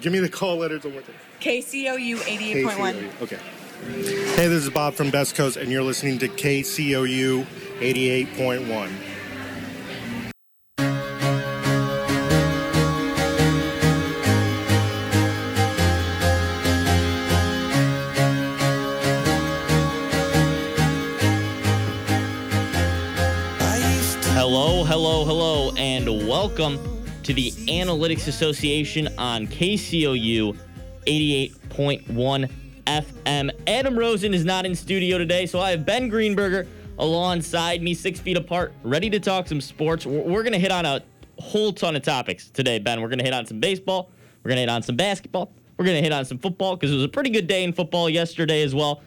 Give me the call letters one more time. KCOU 88.1. KCOU. Okay. Hey, this is Bob from Best Coast, and you're listening to KCOU 88.1. Hello, hello, hello, and welcome to the Analytics Association on KCOU 88.1 FM. Adam Rosen is not in studio today, so I have Ben Greenberger alongside me, six feet apart, ready to talk some sports. We're, going to hit on a whole ton of topics today, Ben. We're going to hit on some baseball, we're going to hit on some basketball, we're going to hit on some football because it was a pretty good day in football yesterday as well.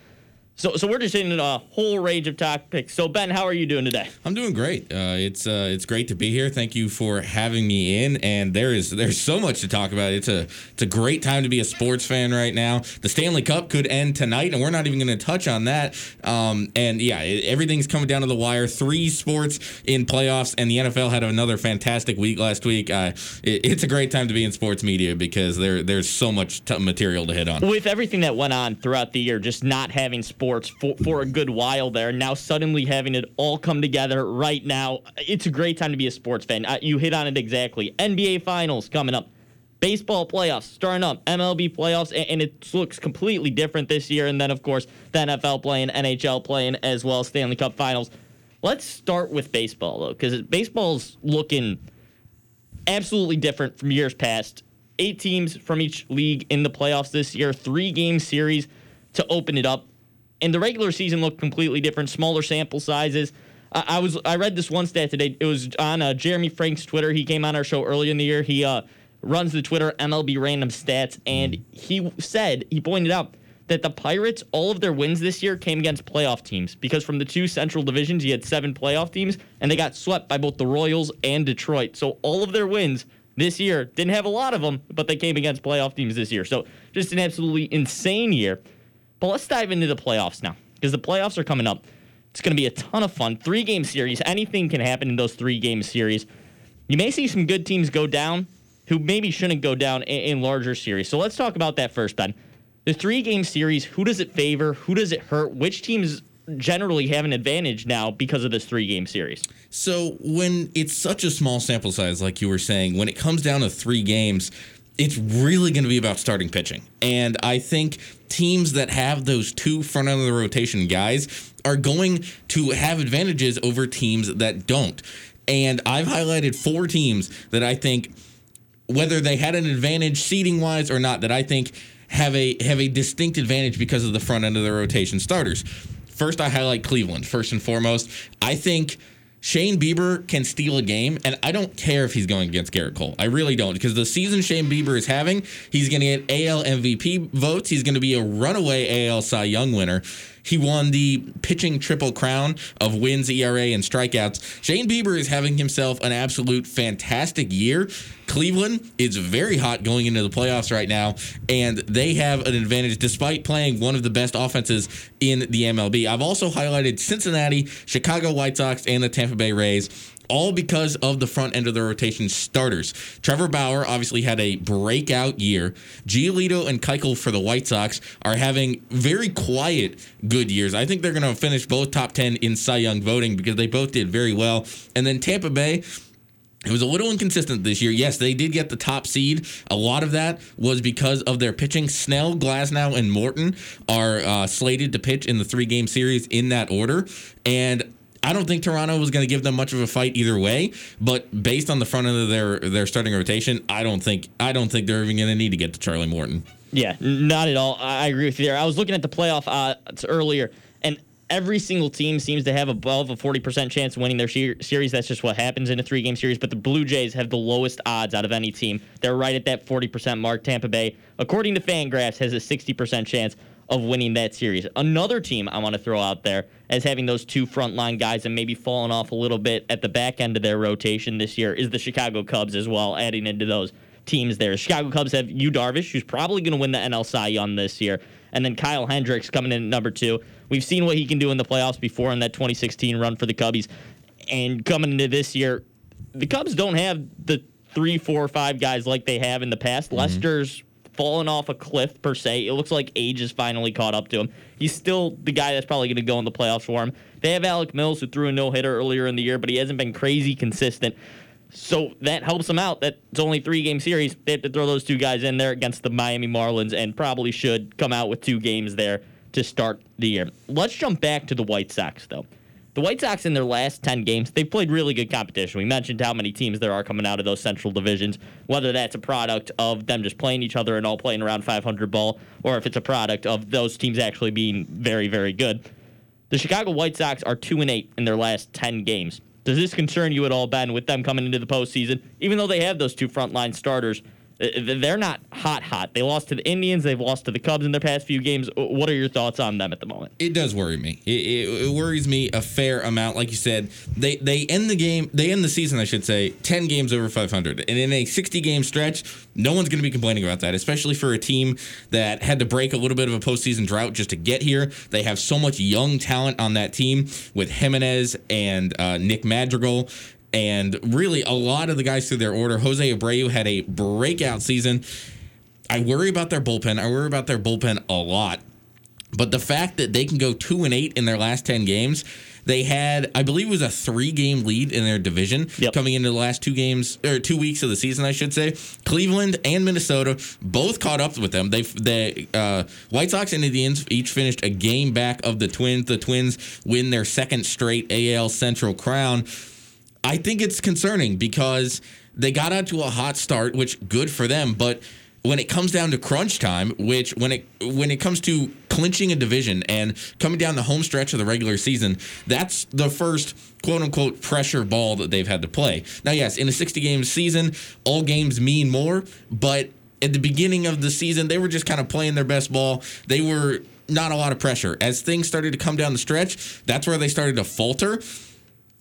So, so we're just hitting a whole range of topics. So, Ben, how are you doing today? I'm doing great. Uh, it's uh, it's great to be here. Thank you for having me in. And there is there's so much to talk about. It's a it's a great time to be a sports fan right now. The Stanley Cup could end tonight, and we're not even going to touch on that. Um, and yeah, it, everything's coming down to the wire. Three sports in playoffs, and the NFL had another fantastic week last week. Uh, it, it's a great time to be in sports media because there there's so much t- material to hit on. With everything that went on throughout the year, just not having sports for, for a good while there, now suddenly having it all come together right now, it's a great time to be a sports fan. Uh, you hit on it exactly. NBA Finals coming up, baseball playoffs starting up, MLB playoffs, and, and it looks completely different this year. And then, of course, the NFL playing, NHL playing as well, Stanley Cup Finals. Let's start with baseball, though, because baseball's looking absolutely different from years past. Eight teams from each league in the playoffs this year, three game series to open it up. And the regular season looked completely different, smaller sample sizes. I, was I read this one stat today. It was on uh, Jeremy Frank's Twitter. He came on our show early in the year. He uh, runs the Twitter MLB Random Stats, and he said he pointed out that the Pirates, all of their wins this year came against playoff teams because from the two central divisions, you had seven playoff teams, and they got swept by both the Royals and Detroit. So all of their wins this year didn't have a lot of them, but they came against playoff teams this year. So just an absolutely insane year. But let's dive into the playoffs now because the playoffs are coming up. It's going to be a ton of fun. Three game series. Anything can happen in those three game series. You may see some good teams go down who maybe shouldn't go down in, in larger series. So let's talk about that first, Ben. The three game series, who does it favor? Who does it hurt? Which teams generally have an advantage now because of this three game series? So when it's such a small sample size, like you were saying, when it comes down to three games, it's really going to be about starting pitching. And I think teams that have those two front end of the rotation guys are going to have advantages over teams that don't. And I've highlighted four teams that I think, whether they had an advantage seating wise or not, that I think have a have a distinct advantage because of the front end of the rotation starters. First, I highlight Cleveland. First and foremost, I think Shane Bieber can steal a game, and I don't care if he's going against Gerrit Cole. I really don't, because the season Shane Bieber is having, he's going to get AL MVP votes. He's going to be a runaway AL Cy Young winner. He won the pitching triple crown of wins, ERA, and strikeouts. Shane Bieber is having himself an absolute fantastic year. Cleveland is very hot going into the playoffs right now, and they have an advantage despite playing one of the best offenses in the MLB. I've also highlighted Cincinnati, Chicago White Sox, and the Tampa Bay Rays all because of the front end of the rotation starters. Trevor Bauer obviously had a breakout year. Giolito and Keuchel for the White Sox are having very quiet good years. I think they're going to finish both top 10 in Cy Young voting because they both did very well. And then Tampa Bay, it was a little inconsistent this year. Yes, they did get the top seed. A lot of that was because of their pitching. Snell, Glasnow, and Morton are uh, slated to pitch in the three game series in that order. And I don't think Toronto was going to give them much of a fight either way, but based on the front end of their their starting rotation, I don't think I don't think they're even going to need to get to Charlie Morton. Yeah, not at all. I agree with you there. I was looking at the playoff odds earlier, and every single team seems to have above a 40% chance of winning their series. That's just what happens in a three game series. But the Blue Jays have the lowest odds out of any team. They're right at that 40% mark. Tampa Bay, according to Fangraphs, has a 60% chance of winning that series. Another team I want to throw out there as having those two frontline guys and maybe falling off a little bit at the back end of their rotation this year is the Chicago Cubs as well, adding into those teams there. Chicago Cubs have Yu Darvish, who's probably going to win the NL Cy Young this year, and then Kyle Hendricks coming in at number two. We've seen what he can do in the playoffs before in that 2016 run for the Cubbies, and coming into this year, the Cubs don't have the three, four, five guys like they have in the past. Mm-hmm. Lester's fallen off a cliff per se. It looks like age has finally caught up to him. He's still the guy that's probably going to go in the playoffs for him. They have Alec Mills who threw a no hitter earlier in the year, but he hasn't been crazy consistent. So that helps them out. That's only three game series. They have to throw those two guys in there against the Miami Marlins and probably should come out with two games there to start the year. Let's jump back to the White Sox though. The White Sox in their last 10 games, they've played really good competition. We mentioned how many teams there are coming out of those central divisions, whether that's a product of them just playing each other and all playing around 500 ball, or if it's a product of those teams actually being very, very good. The Chicago White Sox are 2 and 8 in their last 10 games. Does this concern you at all, Ben, with them coming into the postseason, even though they have those two frontline starters? Uh, They're not hot, hot. They lost to the Indians. They've lost to the Cubs in their past few games. What are your thoughts on them at the moment? It does worry me. It, it, it worries me a fair amount. Like you said, they they end the game, they end the season, I should say, ten games over 500, and in a 60 game stretch, no one's going to be complaining about that. Especially for a team that had to break a little bit of a postseason drought just to get here. They have so much young talent on that team with Jimenez and uh, Nick Madrigal and really a lot of the guys through their order. Jose Abreu had a breakout season. I worry about their bullpen. I worry about their bullpen a lot. But the fact that they can go two and eight in their last ten games, they had, I believe, it was a three-game lead in their division Yep. coming into the last two games or two weeks of the season, I should say. Cleveland and Minnesota both caught up with them. They, the uh, White Sox and Indians each finished a game back of the Twins. The Twins win their second straight AL Central crown. I think it's concerning because they got out to a hot start, which good for them, but when it comes down to crunch time, which when it when it comes to clinching a division and coming down the home stretch of the regular season, that's the first quote unquote pressure ball that they've had to play. Now, yes, in a 60 game season, all games mean more, but at the beginning of the season, they were just kind of playing their best ball. They were not a lot of pressure. As things started to come down the stretch, that's where they started to falter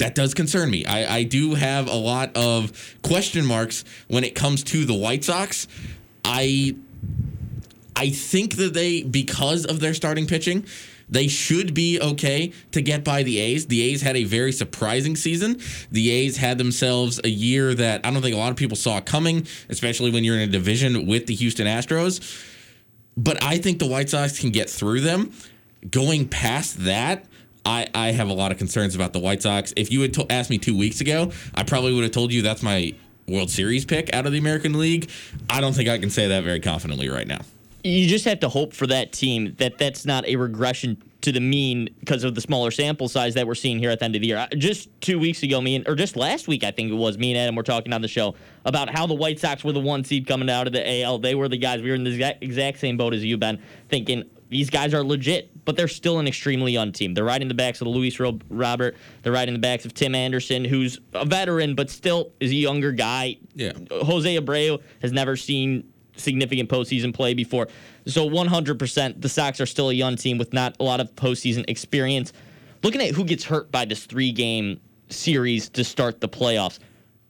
that does concern me. I, I do have a lot of question marks when it comes to the White Sox. I I think that they because of their starting pitching, they should be okay to get by the A's. The A's had a very surprising season. The A's had themselves a year that I don't think a lot of people saw coming, especially when you're in a division with the Houston Astros. But I think the White Sox can get through them. Going past that, I, I have a lot of concerns about the White Sox. If you had to- asked me two weeks ago, I probably would have told you that's my World Series pick out of the American League. I don't think I can say that very confidently right now. you just have to hope for that team that that's not a regression to the mean because of the smaller sample size that we're seeing here at the end of the year. Just two weeks ago, me and or just last week, I think it was me and Adam were talking on the show about how the White Sox were the one seed coming out of the AL. They were the guys. We were in the exact, exact same boat as you, Ben, thinking these guys are legit, but they're still an extremely young team. They're riding the backs of the Luis Robert. They're riding the backs of Tim Anderson, who's a veteran but still is a younger guy. Yeah. Jose Abreu has never seen significant postseason play before. So 100%, the Sox are still a young team with not a lot of postseason experience. Looking at who gets hurt by this three game series to start the playoffs,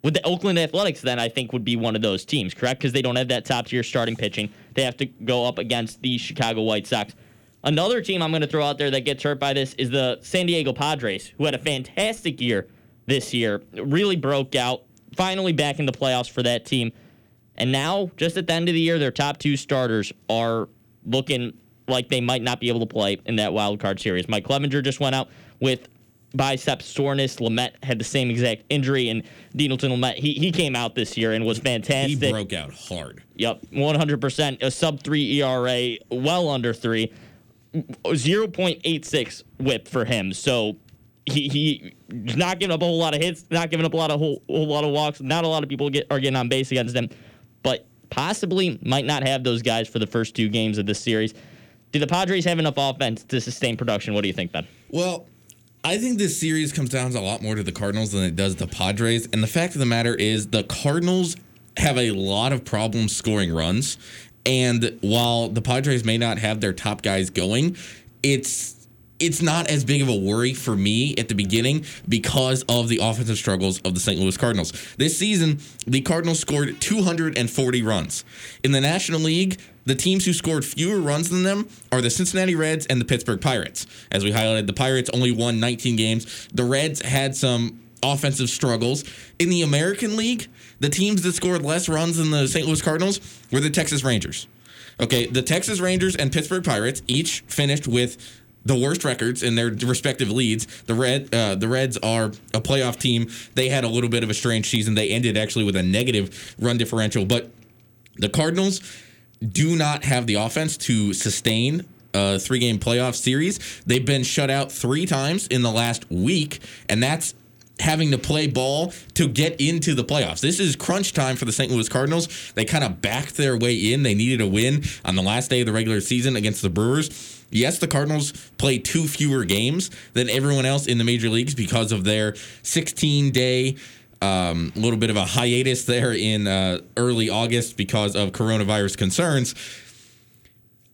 with the Oakland Athletics, then I think would be one of those teams, correct? Because they don't have that top tier starting pitching. They have to go up against the Chicago White Sox. Another team I'm going to throw out there that gets hurt by this is the San Diego Padres, who had a fantastic year this year, really broke out, finally back in the playoffs for that team. And now, just at the end of the year, their top two starters are looking like they might not be able to play in that wild card series. Mike Clevinger just went out with bicep soreness. Lamet had the same exact injury, and Dinelson Lamet he he came out this year and was fantastic. He broke out hard. Yep, 100%. A sub three ERA, well under three. 0.86 whip for him. So he he's not giving up a whole lot of hits, not giving up a lot of whole, whole lot of walks. Not a lot of people get are getting on base against him, but possibly might not have those guys for the first two games of this series. Do the Padres have enough offense to sustain production? What do you think, Ben? Well, I think this series comes down a lot more to the Cardinals than it does the Padres. And the fact of the matter is, the Cardinals have a lot of problems scoring runs. And while the Padres may not have their top guys going, it's it's not as big of a worry for me at the beginning because of the offensive struggles of the St. Louis Cardinals. This season, the Cardinals scored 240 runs. In the National League, the teams who scored fewer runs than them are the Cincinnati Reds and the Pittsburgh Pirates. As we highlighted, the Pirates only won 19 games. The Reds had some offensive struggles. In the American League, the teams that scored less runs than the St. Louis Cardinals were the Texas Rangers. Okay, the Texas Rangers and Pittsburgh Pirates each finished with the worst records in their respective leads. The red uh, the Reds are a playoff team. They had a little bit of a strange season. They ended actually with a negative run differential, but the Cardinals do not have the offense to sustain a three game playoff series. They've been shut out three times in the last week, and that's having to play ball to get into the playoffs. This is crunch time for the St. Louis Cardinals. They kind of backed their way in. They needed a win on the last day of the regular season against the Brewers. Yes, the Cardinals play two fewer games than everyone else in the major leagues because of their 16 day um, a little bit of a hiatus there in uh, early August because of coronavirus concerns.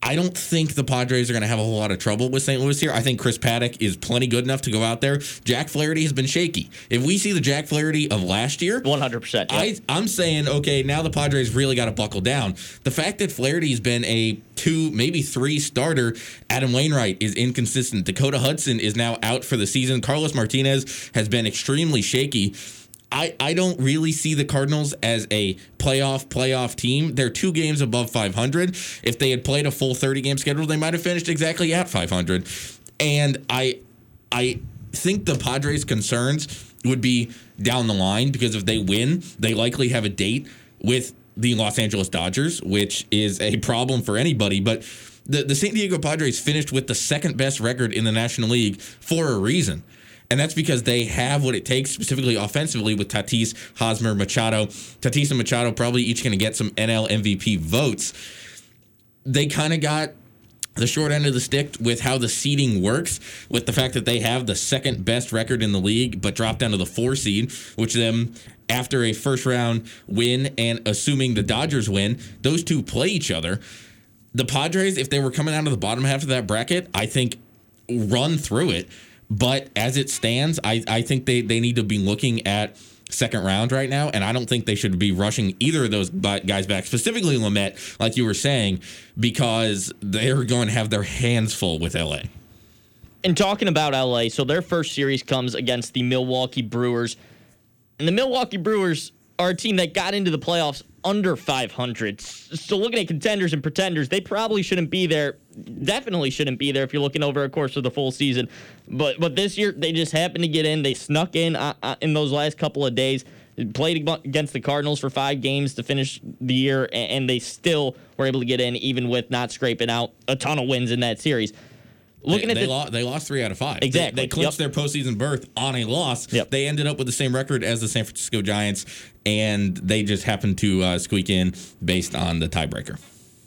I don't think the Padres are going to have a whole lot of trouble with St. Louis here. I think Chris Paddack is plenty good enough to go out there. Jack Flaherty has been shaky. If we see the Jack Flaherty of last year, 100%. I, I'm saying, okay, now the Padres really got to buckle down. The fact that Flaherty's been a two, maybe three starter, Adam Wainwright is inconsistent. Dakota Hudson is now out for the season. Carlos Martinez has been extremely shaky. I, I don't really see the Cardinals as a playoff playoff team. They're two games above 500. If they had played a full 30 game schedule, they might have finished exactly at 500. And I I think the Padres' concerns would be down the line because if they win, they likely have a date with the Los Angeles Dodgers, which is a problem for anybody. But the, the San Diego Padres finished with the second best record in the National League for a reason. And that's because they have what it takes, specifically offensively, with Tatis, Hosmer, Machado. Tatis and Machado probably each going to get some NL MVP votes. They kind of got the short end of the stick with how the seeding works, with the fact that they have the second best record in the league, but dropped down to the four seed, which them after a first round win and assuming the Dodgers win, those two play each other. The Padres, if they were coming out of the bottom half of that bracket, I think run through it. But as it stands, I, I think they, they need to be looking at second round right now, and I don't think they should be rushing either of those guys back, specifically Lamet, like you were saying, because they're going to have their hands full with LA. And talking about LA, so their first series comes against the Milwaukee Brewers. And the Milwaukee Brewers are a team that got into the playoffs under 500. So looking at contenders and pretenders, they probably shouldn't be there. Definitely shouldn't be there if you're looking over a course of the full season. But but this year they just happened to get in. They snuck in uh, uh, in those last couple of days. Played against the Cardinals for five games to finish the year, and they still were able to get in, even with not scraping out a ton of wins in that series looking they, at they, the, lost, they lost three out of five. Exactly, they, they clinched yep. their postseason berth on a loss. Yep. They ended up with the same record as the San Francisco Giants, and they just happened to uh, squeak in based on the tiebreaker.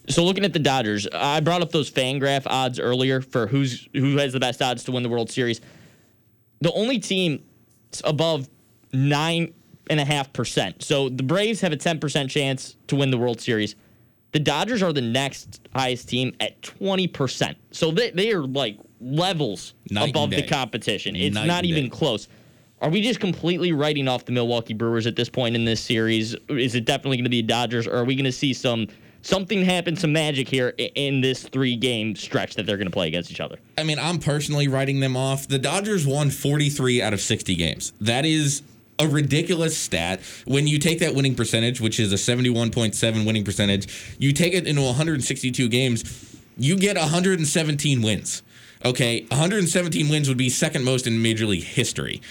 So looking at the Dodgers, I brought up those Fangraph odds earlier for who's who has the best odds to win the World Series. The only team above nine and a half percent. So the Braves have a ten percent chance to win the World Series. The Dodgers are the next highest team at 20%. So they, they are like levels Night above the competition. It's Night not even day. close. Are we just completely writing off the Milwaukee Brewers at this point in this series? Is it definitely going to be Dodgers, or are we going to see some something happen, some magic here in this three game stretch that they're going to play against each other? I mean, I'm personally writing them off. The Dodgers won 43 out of 60 games. That is a ridiculous stat. When you take that winning percentage, which is a 71.7 winning percentage, you take it into 162 games, you get 117 wins. Okay, 117 wins would be second most in Major League history.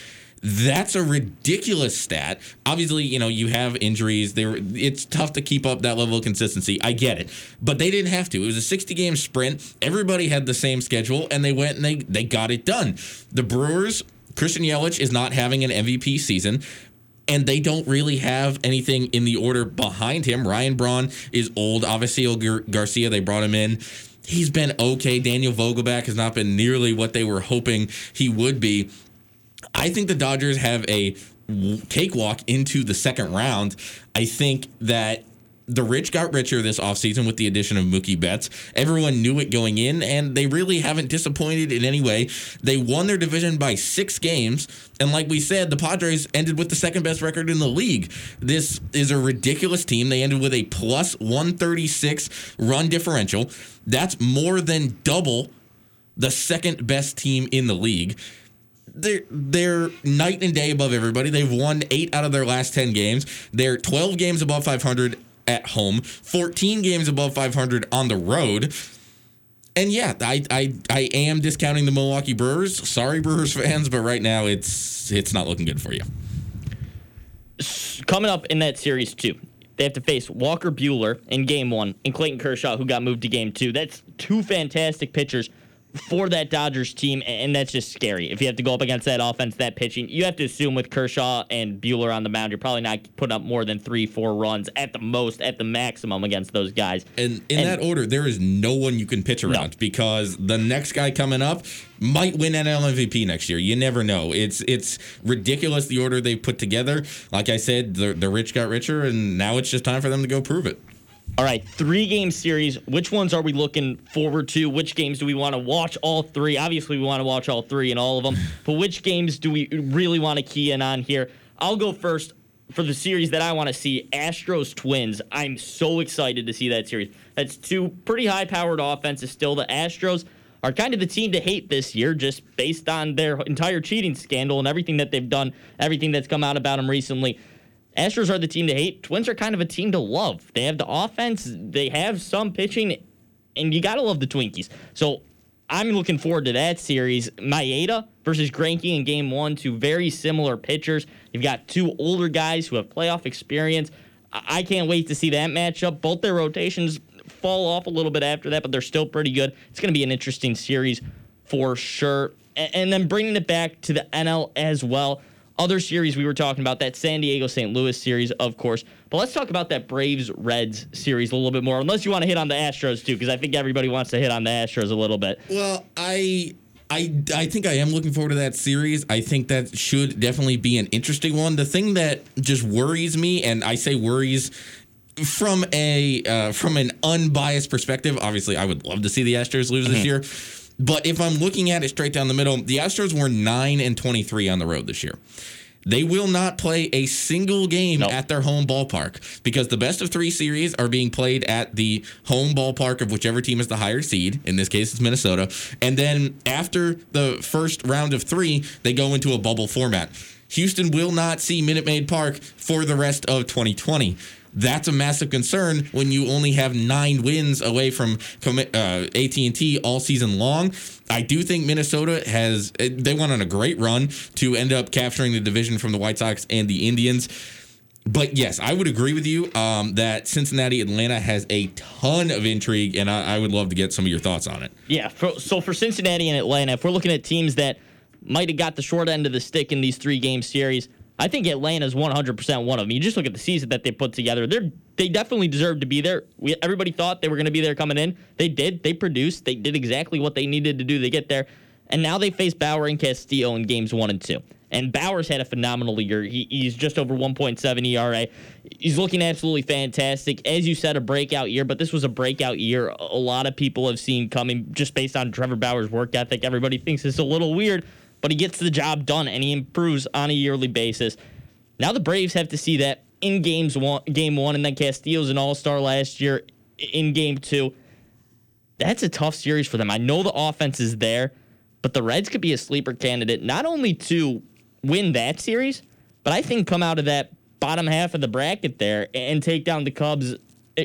That's a ridiculous stat. Obviously, you know, you have injuries. There it's tough to keep up that level of consistency. I get it. But they didn't have to. It was a 60 game sprint. Everybody had the same schedule and they went and they they got it done. The Brewers Christian Yelich is not having an MVP season and they don't really have anything in the order behind him. Ryan Braun is old. Avisail Gar- Garcia, they brought him in. He's been okay. Daniel Vogelbach has not been nearly what they were hoping he would be. I think the Dodgers have a cakewalk into the second round. I think that the rich got richer this offseason with the addition of Mookie Betts. Everyone knew it going in, and they really haven't disappointed in any way. They won their division by six games, and like we said, the Padres ended with the second best record in the league. This is a ridiculous team. They ended with a plus 136 run differential. That's more than double the second best team in the league they're they're night and day above everybody. They've won eight out of their last ten games. They're twelve games above 500 at home, 14 games above 500 on the road. And yeah, I, I I am discounting the Milwaukee Brewers. Sorry, Brewers fans, but right now it's it's not looking good for you. Coming up in that series too, they have to face Walker Buehler in Game One and Clayton Kershaw, who got moved to Game Two. That's two fantastic pitchers for that Dodgers team, and that's just scary. If you have to go up against that offense, that pitching, you have to assume with Kershaw and Buehler on the mound, you're probably not putting up more than three, four runs at the most, at the maximum against those guys. And in And- that order, there is no one you can pitch around because the next guy coming up might win NL MVP next year. You never know. It's it's ridiculous the order they put together. Like I said, the the rich got richer, and now it's just time for them to go prove it. All right, three game series. Which ones are we looking forward to? Which games do we want to watch all three? Obviously, we want to watch all three and all of them, but which games do we really want to key in on here? I'll go first for the series that I want to see Astros Twins. I'm so excited to see that series. That's two pretty high powered offenses still. The Astros are kind of the team to hate this year just based on their entire cheating scandal and everything that they've done, everything that's come out about them recently. Astros are the team to hate. Twins are kind of a team to love. They have the offense, they have some pitching, and you got to love the Twinkies. So I'm looking forward to that series. Maeda versus Greinke in game one, two very similar pitchers. You've got two older guys who have playoff experience. I I can't wait to see that matchup. Both their rotations fall off a little bit after that, but they're still pretty good. It's going to be an interesting series for sure. And then bringing it back to the NL as well. Other series we were talking about, that San Diego St. Louis series, of course. But let's talk about that Braves Reds series a little bit more, unless you want to hit on the Astros too, because I think everybody wants to hit on the Astros a little bit. Well, I. I, I think I am looking forward to that series. I think that should definitely be an interesting one. The thing that just worries me, and I say worries from a uh, from an unbiased perspective, obviously I would love to see the Astros lose this year. But if I'm looking at it straight down the middle, the Astros were 9 and 23 on the road this year. They will not play a single game Nope. at their home ballpark because the best of three series are being played at the home ballpark of whichever team is the higher seed. In this case, it's Minnesota. And then after the first round of three, they go into a bubble format. Houston will not see Minute Maid Park for the rest of 2020. That's a massive concern when you only have nine wins away from uh, AT&T all season long. I do think Minnesota has eh, they went on a great run to end up capturing the division from the White Sox and the Indians. But yes, I would agree with you um, that Cincinnati Atlanta has a ton of intrigue, and I, I would love to get some of your thoughts on it. Yeah. For, so for Cincinnati and Atlanta, if we're looking at teams that might have got the short end of the stick in these three game series, I think Atlanta's 100% one of them. You just look at the season that they put together. They're they definitely deserve to be there. We, everybody thought they were going to be there coming in. They did. They produced. They did exactly what they needed to do to get there. And now they face Bauer and Castillo in games one and two. And Bauer's had a phenomenal year. He, he's just over 1.7 ERA. He's looking absolutely fantastic. As you said, a breakout year, but this was a breakout year a lot of people have seen coming just based on Trevor Bauer's work ethic. Everybody thinks it's a little weird, but he gets the job done and he improves on a yearly basis. Now the Braves have to see that in games one, game one, and then Castillo's an All Star last year in game two. That's a tough series for them. I know the offense is there, but the Reds could be a sleeper candidate not only to win that series, but I think come out of that bottom half of the bracket there and take down the Cubs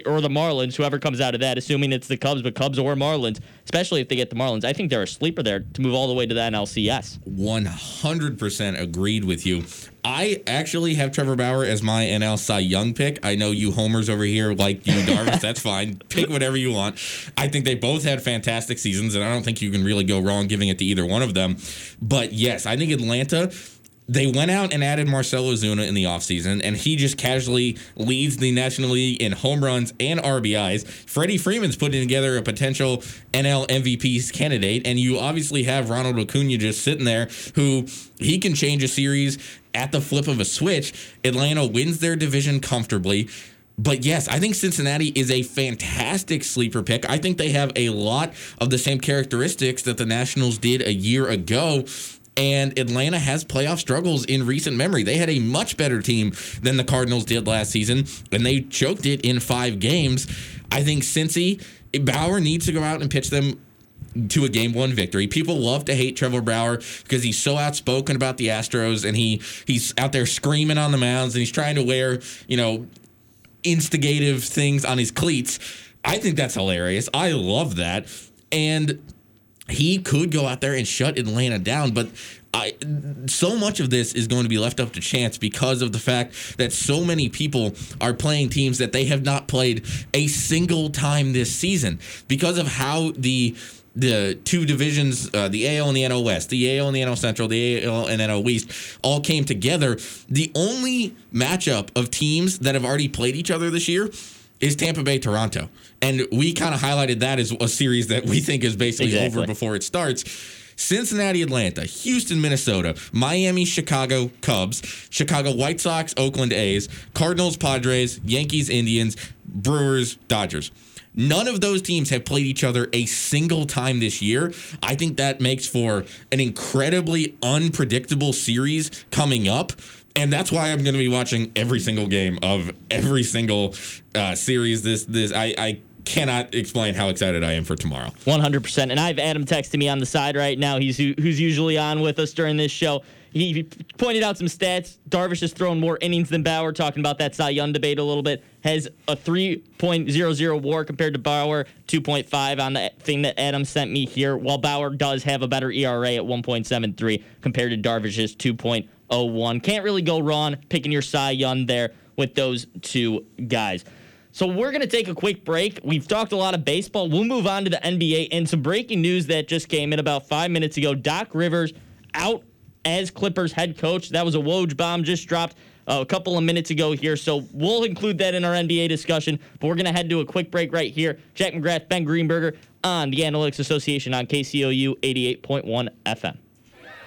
or the Marlins, whoever comes out of that, assuming it's the Cubs, but Cubs or Marlins, especially if they get the Marlins. I think they're a sleeper there to move all the way to the NLCS. 100% agreed with you. I actually have Trevor Bauer as my NL Cy Young pick. I know you homers over here like Yu Darvish. That's fine. Pick whatever you want. I think they both had fantastic seasons, and I don't think you can really go wrong giving it to either one of them. But yes, I think Atlanta. They went out and added Marcell Ozuna in the offseason, and he just casually leads the National League in home runs and RBIs. Freddie Freeman's putting together a potential NL MVP candidate, and you obviously have Ronald Acuna just sitting there who he can change a series at the flip of a switch. Atlanta wins their division comfortably. But yes, I think Cincinnati is a fantastic sleeper pick. I think they have a lot of the same characteristics that the Nationals did a year ago. And Atlanta has playoff struggles in recent memory. They had a much better team than the Cardinals did last season, and they choked it in five games. I think Cincy, Bauer needs to go out and pitch them to a game one victory. People love to hate Trevor Bauer because he's so outspoken about the Astros and he he's out there screaming on the mounds and he's trying to wear, you know, instigative things on his cleats. I think that's hilarious. I love that. And he could go out there and shut Atlanta down, but I so much of this is going to be left up to chance because of the fact that so many people are playing teams that they have not played a single time this season because of how the the two divisions, uh, the AL and the NL West, the AL and the NL Central, the AL and NL East, all came together. The only matchup of teams that have already played each other this year is Tampa Bay Toronto. And we kind of highlighted that as a series that we think is basically Exactly. over before it starts. Cincinnati, Atlanta, Houston, Minnesota, Miami, Chicago, Cubs, Chicago White Sox, Oakland A's, Cardinals, Padres, Yankees, Indians, Brewers, Dodgers. None of those teams have played each other a single time this year. I think that makes for an incredibly unpredictable series coming up. And that's why I'm going to be watching every single game of every single uh, series. This, this, I, I cannot explain how excited I am for tomorrow. 100%. And I have Adam texting me on the side right now. He's who, who's usually on with us during this show. He, pointed out some stats. Darvish has thrown more innings than Bauer, talking about that Cy Young debate a little bit. Has a 3.00 WAR compared to Bauer, 2.5 on the thing that Adam sent me here, while Bauer does have a better ERA at 1.73 compared to Darvish's 2.01. Can't really go wrong picking your Cy Young there with those two guys. So we're going to take a quick break. We've talked a lot of baseball. We'll move on to the NBA and some breaking news that just came in about five minutes ago. Doc Rivers out as Clippers head coach. That was a Woj bomb just dropped uh, a couple of minutes ago here. So we'll include that in our NBA discussion. But we're going to head to a quick break right here. Jack McGrath, Ben Greenberger on the Analytics Association on KCOU 88.1 FM.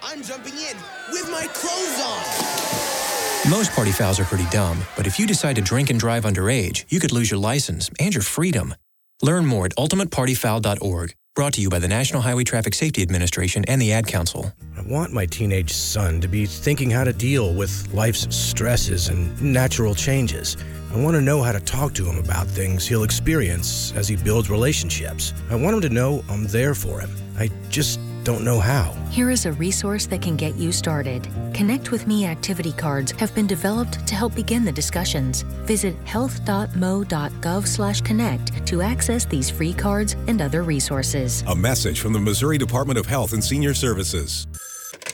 I'm jumping in with my clothes on. Most party fouls are pretty dumb, but if you decide to drink and drive underage, you could lose your license and your freedom. Learn more at ultimatepartyfoul.org. Brought to you by the National Highway Traffic Safety Administration and the Ad Council. I want my teenage son to be thinking how to deal with life's stresses and natural changes. I want to know how to talk to him about things he'll experience as he builds relationships. I want him to know I'm there for him. I just don't know how. Here is a resource that can get you started. Connect with Me activity cards have been developed to help begin the discussions. Visit health.mo.gov/connect to access these free cards and other resources. A message from the Missouri Department of Health and Senior Services.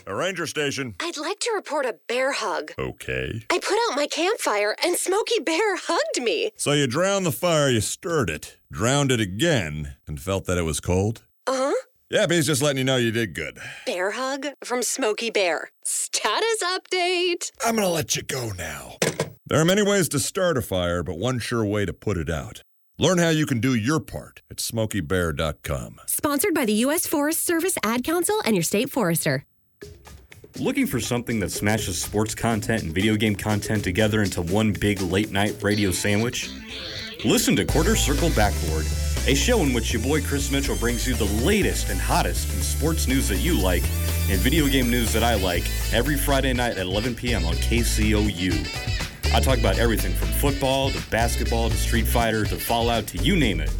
A ranger station. I'd like to report a bear hug. Okay. I put out my campfire and Smokey Bear hugged me. So you drowned the fire, you stirred it, drowned it again, and felt that it was cold? Uh huh. Yeah, but he's just letting you know you did good. Bear hug from Smokey Bear. Status update. I'm gonna let you go now. There are many ways to start a fire, but one sure way to put it out. Learn how you can do your part at smokeybear.com. Sponsored by the U.S. Forest Service, Ad Council, and your state forester. Looking for something that smashes sports content and video game content together into one big late night radio sandwich? Listen to Quarter Circle Backboard, a show in which your boy Chris Mitchell brings you the latest and hottest in sports news that you like and video game news that I like every Friday night at 11 p.m. on KCOU. I talk about everything from football to basketball to Street Fighter to Fallout to you name it.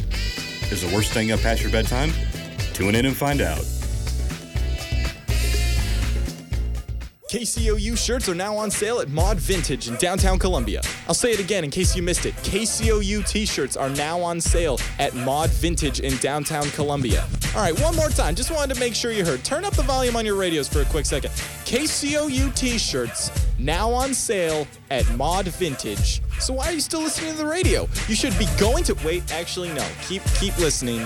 Is the worst thing up past your bedtime? Tune in and find out. KCOU shirts are now on sale at Mod Vintage in downtown Columbia. I'll say it again in case you missed it. KCOU t shirts are now on sale at Mod Vintage in downtown Columbia. All right, one more time. Just wanted to make sure you heard. Turn up the volume on your radios for a quick second. KCOU t shirts now on sale at Mod Vintage. So why are you still listening to the radio? You should be going to wait. Actually, no. Keep keep listening,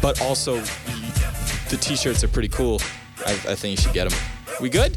but also the t-shirts are pretty cool. I, I think you should get them. We good?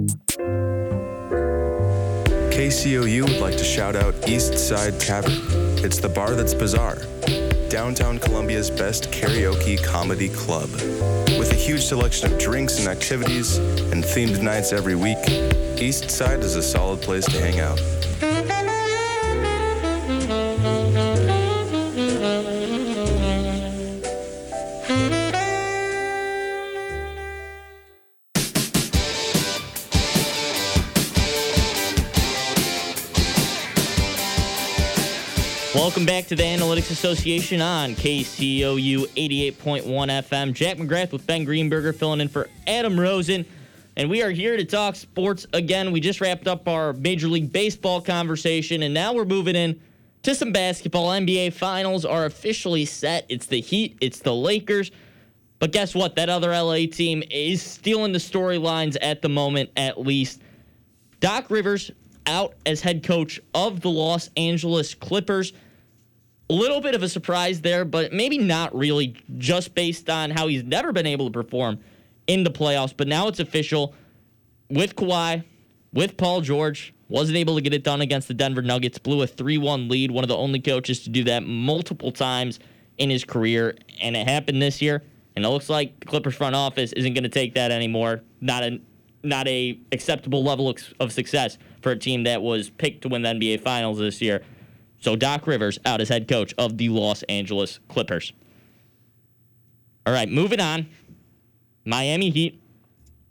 KCOU would like to shout out East Side Tavern. It's the bar that's bizarre. Downtown Columbia's best karaoke comedy club. With a huge selection of drinks and activities and themed nights every week, East Side is a solid place to hang out. Welcome back to the Analytics Association on KCOU 88.1 FM. Jack McGrath with Ben Greenberger filling in for Adam Rosen. And we are here to talk sports again. We just wrapped up our Major League Baseball conversation, and now we're moving in to some basketball. NBA Finals are officially set. It's the Heat, it's the Lakers. But guess what? That other LA team is stealing the storylines at the moment, at least. Doc Rivers out as head coach of the Los Angeles Clippers little bit of a surprise there, but maybe not really, just based on how he's never been able to perform in the playoffs. But now it's official with Kawhi, with Paul George. Wasn't able to get it done against the Denver Nuggets. Blew a 3 1 lead, one of the only coaches to do that multiple times in his career. And it happened this year. And it looks like the Clippers front office isn't going to take that anymore. Not a not a acceptable level of success for a team that was picked to win the NBA Finals this year. So Doc Rivers out as head coach of the Los Angeles Clippers. All right, moving on. Miami Heat,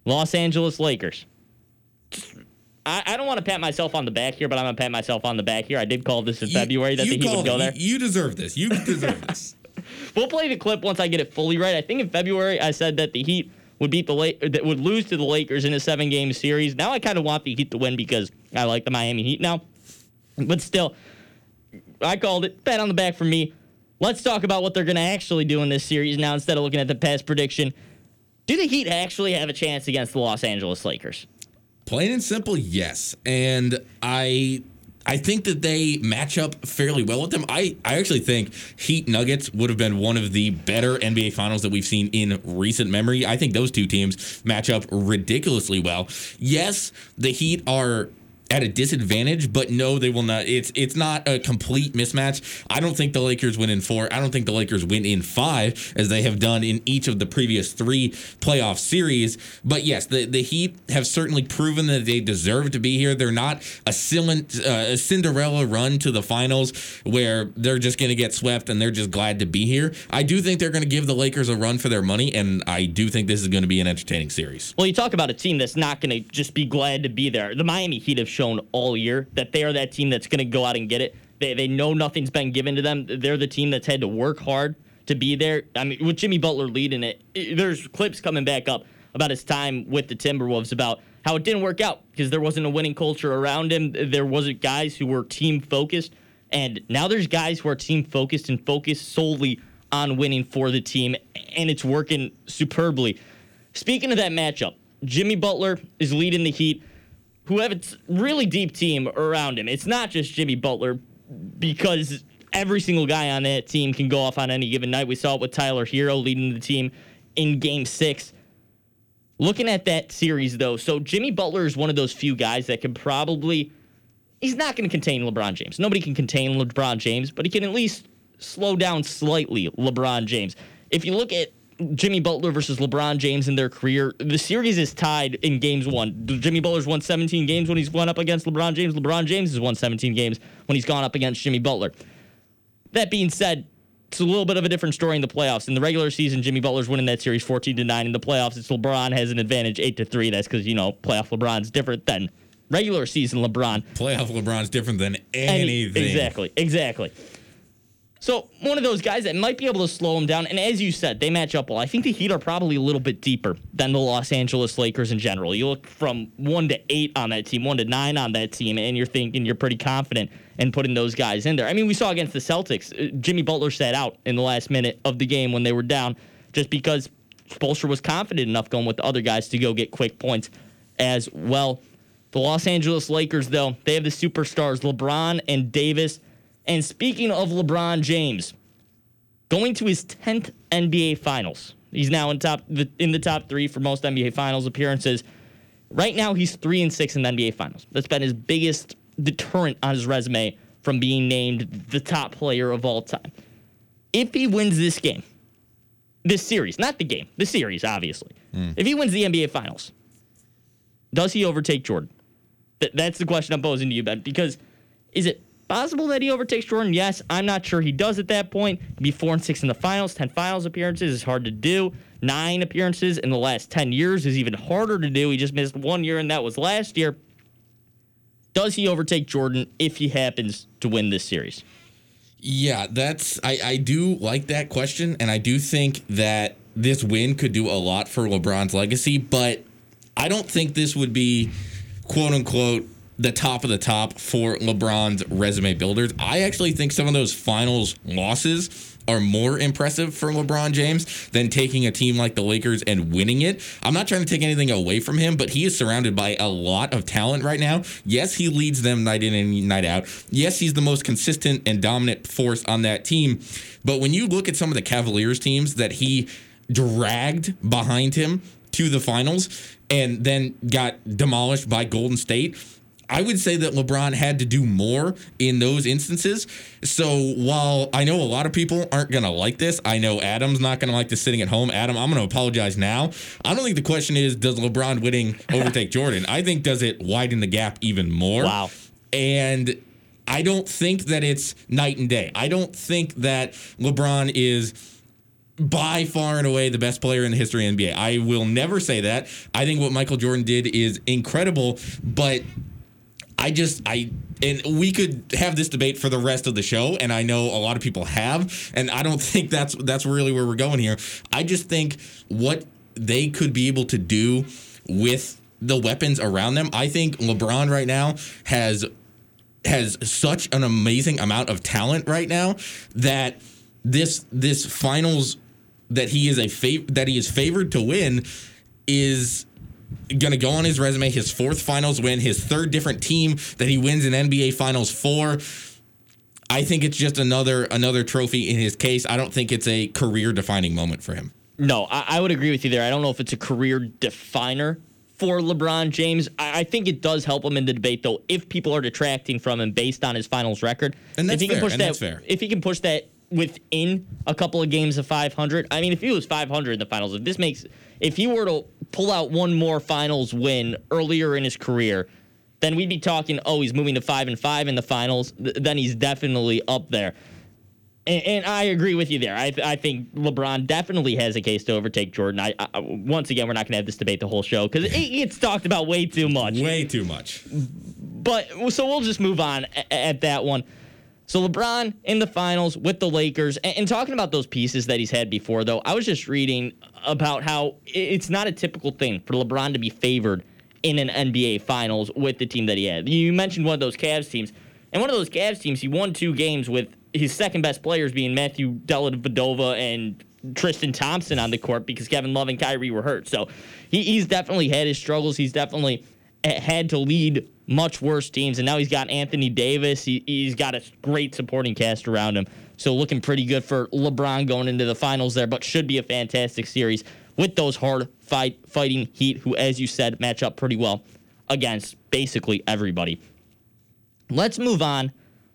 Los Angeles Lakers. I, I don't want to pat myself on the back here, but I'm gonna pat myself on the back here. I did call this in you, February that the Heat would go there. You, you deserve this. You deserve this. we'll play the clip once I get it fully right. I think in February I said that the Heat would beat the La- that would lose to the Lakers in a seven game series. Now I kind of want the Heat to win because I like the Miami Heat now. But still, I called it. Pat on the back for me. Let's talk about what they're going to actually do in this series now instead of looking at the past prediction. Do the Heat actually have a chance against the Los Angeles Lakers? Plain and simple, yes. And I I think that they match up fairly well with them. I, I actually think Heat Nuggets would have been one of the better NBA finals that we've seen in recent memory. I think those two teams match up ridiculously well. Yes, the Heat are at a disadvantage, but no, they will not. It's it's not a complete mismatch. I don't think the Lakers win in four. I don't think the Lakers win in five, as they have done in each of the previous three playoff series. But yes, the, the Heat have certainly proven that they deserve to be here. They're not a, uh, Cinderella run to the finals where they're just going to get swept and they're just glad to be here. I do think they're going to give the Lakers a run for their money, and I do think this is going to be an entertaining series. Well, you talk about a team that's not going to just be glad to be there. The Miami Heat have shown all year that they are that team that's going to go out and get it. They, they know nothing's been given to them. They're the team that's had to work hard to be there. I mean, with Jimmy Butler leading it, there's clips coming back up about his time with the Timberwolves about how it didn't work out because there wasn't a winning culture around him. There wasn't guys who were team focused. And now there's guys who are team focused and focused solely on winning for the team, and it's working superbly. Speaking of that matchup, Jimmy Butler is leading the Heat who have a really deep team around him. It's not just Jimmy Butler because every single guy on that team can go off on any given night. We saw it with Tyler Herro leading the team in game six. Looking at that series, though, so Jimmy Butler is one of those few guys that can probably. He's not going to contain LeBron James. Nobody can contain LeBron James, but he can at least slow down slightly LeBron James. If you look at Jimmy Butler versus LeBron James in their career. The series is tied in games one. Jimmy Butler's won 17 games when he's gone up against LeBron James. LeBron James has won 17 games when he's gone up against Jimmy Butler. That being said, it's a little bit of a different story in the playoffs. In the regular season, Jimmy Butler's winning that series 14 to 9. In the playoffs, it's LeBron has an advantage 8 to 3. That's because, you know, playoff LeBron's different than regular season LeBron. Playoff LeBron's different than anything. Any, exactly. Exactly. So one of those guys that might be able to slow him down. And as you said, they match up well. I think the Heat are probably a little bit deeper than the Los Angeles Lakers in general. You look from one to eight on that team, one to nine on that team, and you're thinking you're pretty confident in putting those guys in there. I mean, we saw against the Celtics, uh, Jimmy Butler sat out in the last minute of the game when they were down, just because Spoelstra was confident enough going with the other guys to go get quick points as well. The Los Angeles Lakers, though, they have the superstars LeBron and Davis and speaking of LeBron James, going to his 10th NBA Finals. He's now in top in the top 3 for most NBA Finals appearances. Right now he's 3 and 6 in the NBA Finals. That's been his biggest deterrent on his resume from being named the top player of all time. If he wins this game, this series, not the game, the series, obviously. Mm. If he wins the NBA Finals, does he overtake Jordan? Th- that's the question I'm posing to you, Ben. Because is it Possible that he overtakes Jordan? Yes. I'm not sure he does at that point. Be four and six in the finals, 10 finals appearances is hard to do. Nine appearances in the last 10 years is even harder to do. He just missed one year, and that was last year. Does he overtake Jordan if he happens to win this series? Yeah, that's I, I do like that question, and I do think that this win could do a lot for LeBron's legacy, but I don't think this would be quote unquote the top of the top for LeBron's resume builders. I actually think some of those finals losses are more impressive for LeBron James than taking a team like the Lakers and winning it. I'm not trying to take anything away from him, but he is surrounded by a lot of talent right now. Yes, he leads them night in and night out. Yes, he's the most consistent and dominant force on that team. But when you look at some of the Cavaliers teams that he dragged behind him to the finals and then got demolished by Golden State, I would say that LeBron had to do more in those instances. So while I know a lot of people aren't going to like this, I know Adam's not going to like this sitting at home. Adam, I'm going to apologize now. I don't think the question is does LeBron winning overtake Jordan? I think does it widen the gap even more? Wow. And I don't think that it's night and day. I don't think that LeBron is by far and away the best player in the history of NBA. I will never say that. I think what Michael Jordan did is incredible, but I just I and we could have this debate for the rest of the show and I know a lot of people have and I don't think that's that's really where we're going here. I just think what they could be able to do with the weapons around them. I think LeBron right now has has such an amazing amount of talent right now that this this finals that he is a fav- that he is favored to win is going to go on his resume, his fourth finals win, his third different team that he wins in NBA Finals for. I think it's just another another trophy in his case. I don't think it's a career defining moment for him. No, I, I, would agree with you there. I don't know if it's a career definer for LeBron James. I, I, think it does help him in the debate, though, if people are detracting from him based on his finals record. And that's if he fair. Can push that, fair. If he can push that within a couple of games of 500, I mean, if he was 500 in the finals, if this makes, if he were to pull out one more finals win earlier in his career, then we'd be talking, oh, he's moving to five and five in the finals. Th- then he's definitely up there. And, and I agree with you there. I, th- I think LeBron definitely has a case to overtake Jordan. I, I once again, we're not going to have this debate the whole show because it gets talked about way too much. Way too much. But so we'll just move on at, at that one. So LeBron in the finals with the Lakers, and, and, talking about those pieces that he's had before, though, I was just reading about how it's not a typical thing for LeBron to be favored in an NBA Finals with the team that he had. You mentioned one of those Cavs teams, and one of those Cavs teams, he won two games with his second best players being Matthew Dellavedova and Tristan Thompson on the court because Kevin Love and Kyrie were hurt. So he, he's definitely had his struggles. He's definitely eh, had to lead much worse teams. And now he's got Anthony Davis. He, has got a great supporting cast around him. So looking pretty good for LeBron going into the finals there, but should be a fantastic series with those hard fight fighting Heat, who, as you said, match up pretty well against basically everybody. Let's move on.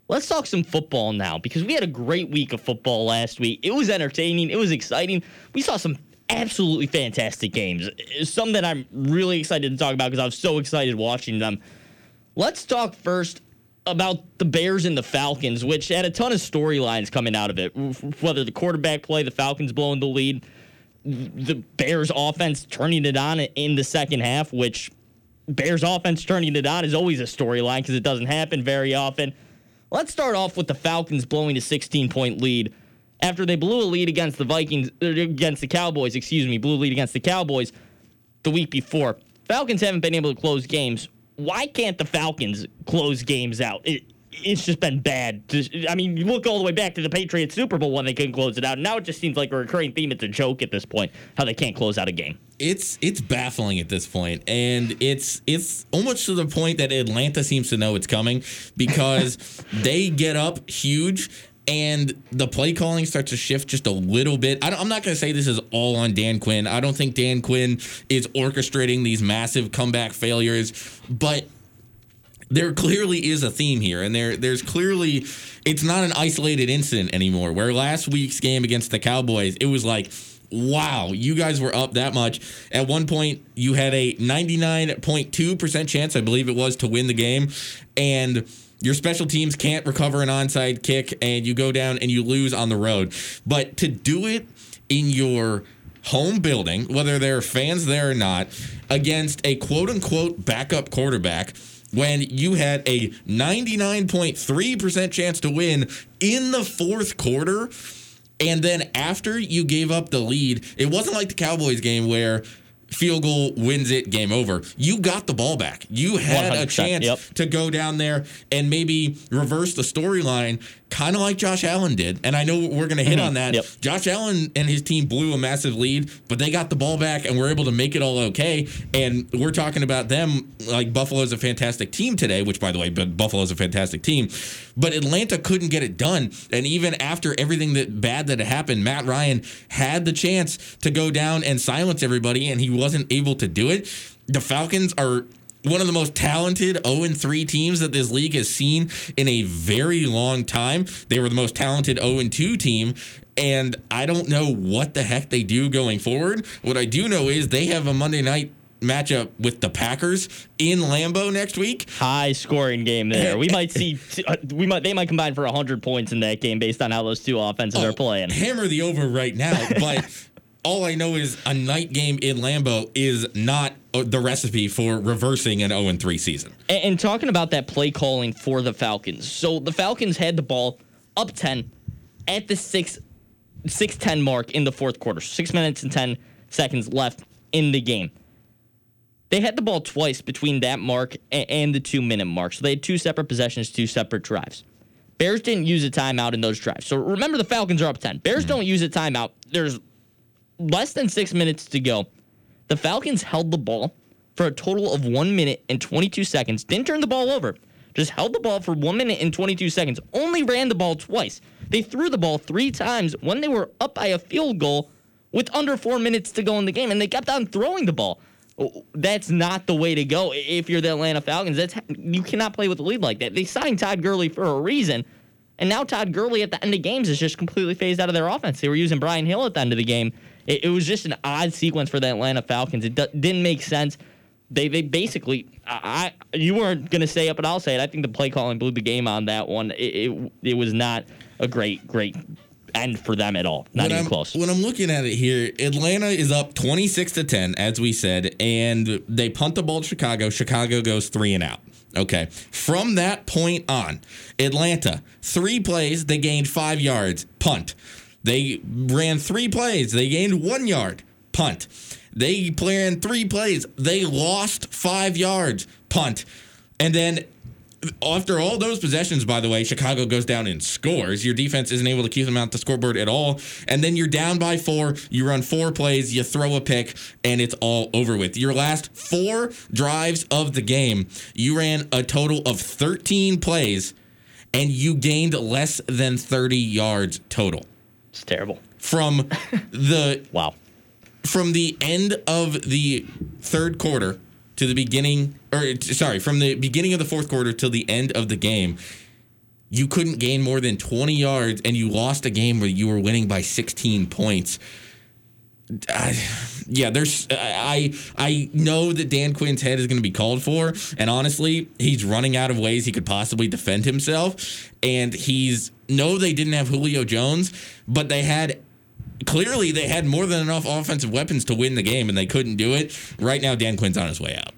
Let's talk some football now because we had a great week of football last week. It was entertaining. It was exciting. We saw some absolutely fantastic games. Some that I'm really excited to talk about because I was so excited watching them. Let's talk first about the Bears and the Falcons, which had a ton of storylines coming out of it. Whether the quarterback play, the Falcons blowing the lead, the Bears offense turning it on in the second half, which Bears offense turning it on is always a storyline because it doesn't happen very often. Let's start off with the Falcons blowing a 16 point lead after they blew a lead against the Vikings, er, against the Cowboys, excuse me, blew a lead against the Cowboys the week before. Falcons haven't been able to close games why can't the Falcons close games out? It, it's just been bad. I mean, you look all the way back to the Patriots Super Bowl when they couldn't close it out. Now it just seems like a recurring theme. It's a joke at this point how they can't close out a game. It's it's baffling at this point, and it's it's almost to the point that Atlanta seems to know it's coming because they get up huge and the play calling starts to shift just a little bit. I am not going to say this is all on Dan Quinn. I don't think Dan Quinn is orchestrating these massive comeback failures, but there clearly is a theme here, and there there's clearly it's not an isolated incident anymore. Where last week's game against the Cowboys, it was like. Wow, you guys were up that much. At one point, you had a 99.2% chance, I believe it was, to win the game. And your special teams can't recover an onside kick and you go down and you lose on the road. But to do it in your home building, whether there are fans there or not, against a quote unquote backup quarterback when you had a 99.3% chance to win in the fourth quarter. And then after you gave up the lead, it wasn't like the Cowboys game where field goal wins it, game over. You got the ball back. You had a 100%, chance yep. to go down there and maybe reverse the storyline, kind of like Josh Allen did. And I know we're going to hit Mhm, on that. yep. Josh Allen and his team blew a massive lead, but they got the ball back and were able to make it all okay. And we're talking about them like Buffalo's a fantastic team today, which by the way, but Buffalo's a fantastic team. But Atlanta couldn't get it done. And even after everything that bad that had happened, Matt Ryan had the chance to go down and silence everybody, and he wasn't able to do it. The Falcons are one of the most talented 0 3 teams that this league has seen in a very long time. They were the most talented 0 2 team. And I don't know what the heck they do going forward. What I do know is they have a Monday night matchup with the Packers in Lambeau next week. High scoring game there. We might see. uh, We might. They might combine for hundred points in that game based on how those two offenses Oh, are playing. Hammer the over right now, but all I know is a night game in Lambeau is not uh, the recipe for reversing an 0 3 season. And, and talking about that play calling for the Falcons. So the Falcons had the ball up 10 at the 6 6-10 mark in the fourth quarter. 6 minutes and 10 seconds left in the game. They had the ball twice between that mark and the 2 minute mark. So they had two separate possessions, two separate drives. Bears didn't use a timeout in those drives. So remember the Falcons are up 10. Bears don't use a timeout. There's less than 6 minutes to go. The Falcons held the ball for a total of one minute and 22 seconds. Didn't turn the ball over. Just held the ball for one minute and 22 seconds. Only ran the ball twice. They threw the ball three times when they were up by a field goal with under four minutes to go in the game, and they kept on throwing the ball. Oh, That's not the way to go. If you're the Atlanta Falcons, that's you cannot play with a lead like that. They signed Todd Gurley for a reason, and now Todd Gurley at the end of games is just completely phased out of their offense. They were using Brian Hill at the end of the game. It, it was just an odd sequence for the Atlanta Falcons. It d- didn't make sense. They they basically I, I you weren't gonna say it, but I'll say it. I think the play calling blew the game on that one. It it, it was not a great great end for them at all. Not when even I'm, close. When I'm looking at it here, Atlanta is up 26 to 10, as we said, and they punt the ball to Chicago. Chicago goes three and out. Okay. From that point on, Atlanta, three plays, they gained five yards, punt. They ran three plays, they gained one yard, punt. They ran three plays, they lost five yards, punt. And then after all those possessions, by the way, Chicago goes down and scores. Your defense isn't able to keep them out the scoreboard at all. And then you're down by four. You run four plays, you throw a pick, and it's all over with. Your last four drives of the game, you ran a total of 13 plays, and you gained less than 30 yards total. It's terrible. From the wow. From the end of the third quarter to the beginning, or sorry, from the beginning of the fourth quarter till the end of the game, you couldn't gain more than 20 yards, and you lost a game where you were winning by 16 points. I, yeah, there's. I I know that Dan Quinn's head is going to be called for, and honestly, he's running out of ways he could possibly defend himself. And he's no, they didn't have Julio Jones, but they had clearly they had more than enough offensive weapons to win the game, and they couldn't do it. Right now, Dan Quinn's on his way out.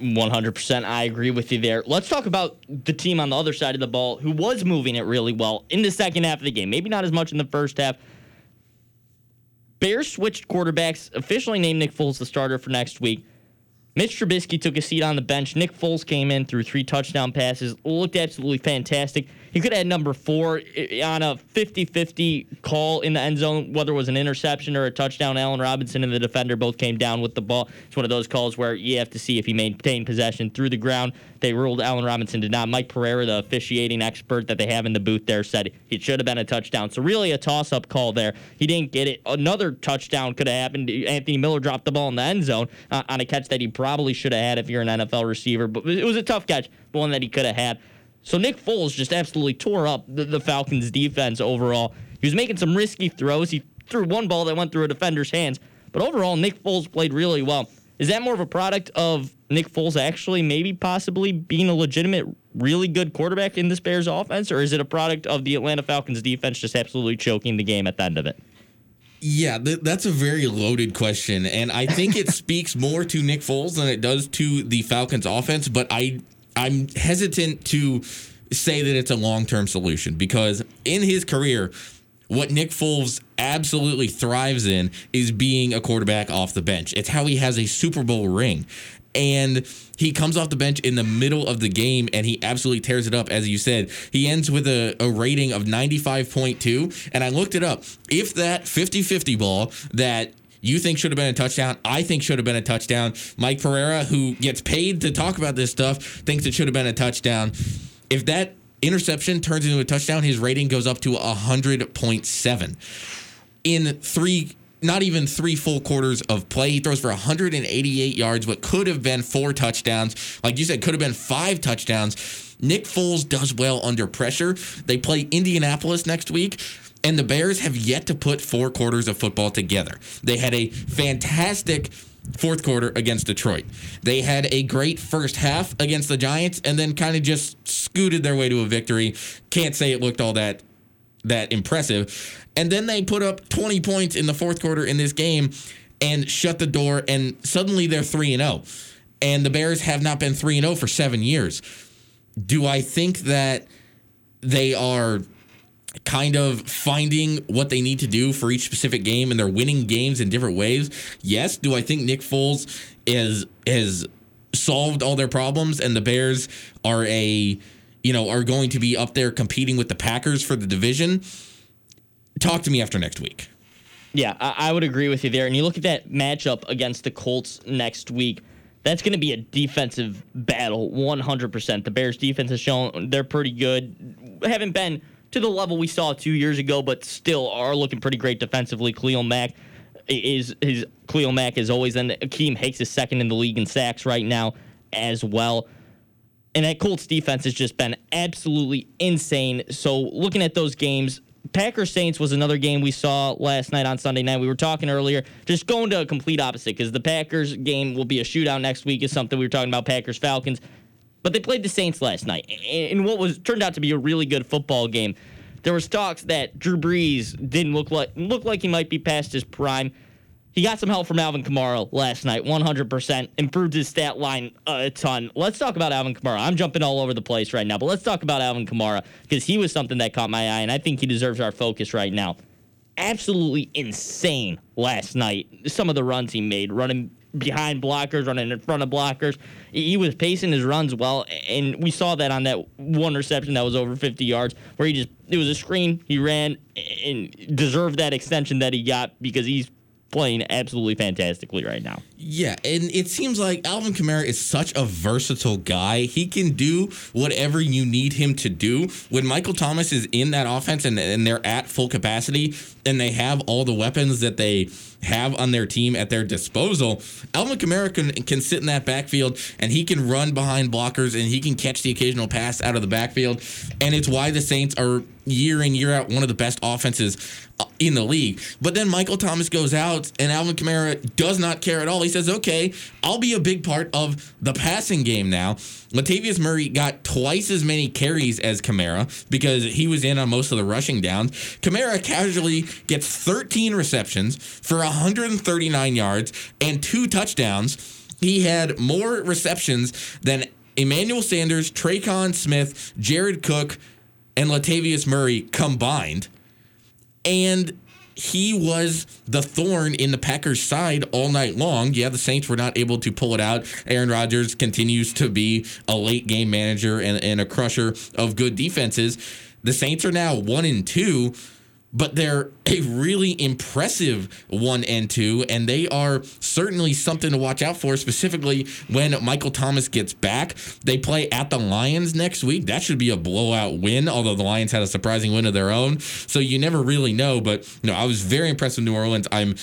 100%. I agree with you there. Let's talk about the team on the other side of the ball who was moving it really well in the second half of the game. Maybe not as much in the first half. Bears switched quarterbacks, officially named Nick Foles the starter for next week. Mitch Trubisky took a seat on the bench. Nick Foles came in threw three touchdown passes, looked absolutely fantastic. He could have had number four on a 50 50 call in the end zone, whether it was an interception or a touchdown. Allen Robinson and the defender both came down with the ball. It's one of those calls where you have to see if he maintained possession through the ground. They ruled Allen Robinson did not. Mike Pereira, the officiating expert that they have in the booth there, said it should have been a touchdown. So, really, a toss up call there. He didn't get it. Another touchdown could have happened. Anthony Miller dropped the ball in the end zone uh, on a catch that he probably should have had if you're an NFL receiver, but it was a tough catch, but one that he could have had. So Nick Foles just absolutely tore up the, the Falcons defense overall. He was making some risky throws. He threw one ball that went through a defender's hands, but overall Nick Foles played really well. Is that more of a product of Nick Foles actually maybe possibly being a legitimate really good quarterback in this Bears offense or is it a product of the Atlanta Falcons defense just absolutely choking the game at the end of it? Yeah, th- that's a very loaded question, and I think it speaks more to Nick Foles than it does to the Falcons' offense. But I, I'm hesitant to say that it's a long term solution because in his career, what Nick Foles absolutely thrives in is being a quarterback off the bench. It's how he has a Super Bowl ring. And he comes off the bench in the middle of the game and he absolutely tears it up. As you said, he ends with a, a rating of 95.2. And I looked it up. If that 50 50 ball that you think should have been a touchdown. I think should have been a touchdown. Mike Pereira, who gets paid to talk about this stuff, thinks it should have been a touchdown. If that interception turns into a touchdown, his rating goes up to 100.7. In three, not even three full quarters of play, he throws for 188 yards, what could have been four touchdowns. Like you said, could have been five touchdowns. Nick Foles does well under pressure. They play Indianapolis next week. And the Bears have yet to put four quarters of football together. They had a fantastic fourth quarter against Detroit. They had a great first half against the Giants and then kind of just scooted their way to a victory. Can't say it looked all that that impressive. And then they put up 20 points in the fourth quarter in this game and shut the door and suddenly they're 3 and 0. And the Bears have not been 3 and 0 for 7 years. Do I think that they are kind of finding what they need to do for each specific game and they're winning games in different ways. Yes, do I think Nick Foles is has solved all their problems and the Bears are a you know are going to be up there competing with the Packers for the division? Talk to me after next week. Yeah, I, I would agree with you there. And you look at that matchup against the Colts next week. That's going to be a defensive battle, 100%. The Bears' defense has shown they're pretty good. Haven't been to the level we saw two years ago, but still are looking pretty great defensively. Cleo Mack is his Khalil Mack is always and Akiem Hicks is second in the league in sacks right now as well. And that Colts defense has just been absolutely insane. So looking at those games, Packers Saints was another game we saw last night on Sunday night. We were talking earlier, just going to a complete opposite because the Packers game will be a shootout next week. Is something we were talking about Packers Falcons. But they played the Saints last night in what was turned out to be a really good football game. There was talks that Drew Brees didn't look like look like he might be past his prime. He got some help from Alvin Kamara last night, 100%. Improved his stat line a ton. Let's talk about Alvin Kamara. I'm jumping all over the place right now, but let's talk about Alvin Kamara because he was something that caught my eye, and I think he deserves our focus right now. Absolutely insane last night. Some of the runs he made, running behind blockers, running in front of blockers. He was pacing his runs well, and we saw that on that one reception that was over 50 yards, where he just it was a screen. He ran and deserved that extension that he got because he's playing absolutely fantastically right now. Yeah, and it seems like Alvin Kamara is such a versatile guy. He can do whatever you need him to do. When Michael Thomas is in that offense and, and they're at full capacity and they have all the weapons that they have on their team at their disposal, Alvin Kamara can, can sit in that backfield and he can run behind blockers and he can catch the occasional pass out of the backfield. And it's why the Saints are year in, year out one of the best offenses in the league. But then Michael Thomas goes out and Alvin Kamara does not care at all. He says, okay, I'll be a big part of the passing game now. Latavius Murray got twice as many carries as Kamara because he was in on most of the rushing downs. Kamara casually gets 13 receptions for 139 yards and two touchdowns. He had more receptions than Emmanuel Sanders, Tre'Quan Smith, Jared Cook, and Latavius Murray combined. And he was the thorn in the Packers' side all night long. Yeah, the Saints were not able to pull it out. Aaron Rodgers continues to be a late game manager and, and a crusher of good defenses. The Saints are now one and two but they're a really impressive one and two, and they are certainly something to watch out for, specifically when Michael Thomas gets back. They play at the Lions next week. That should be a blowout win, although the Lions had a surprising win of their own. So you never really know, but know, I was very impressed with New Orleans. I'm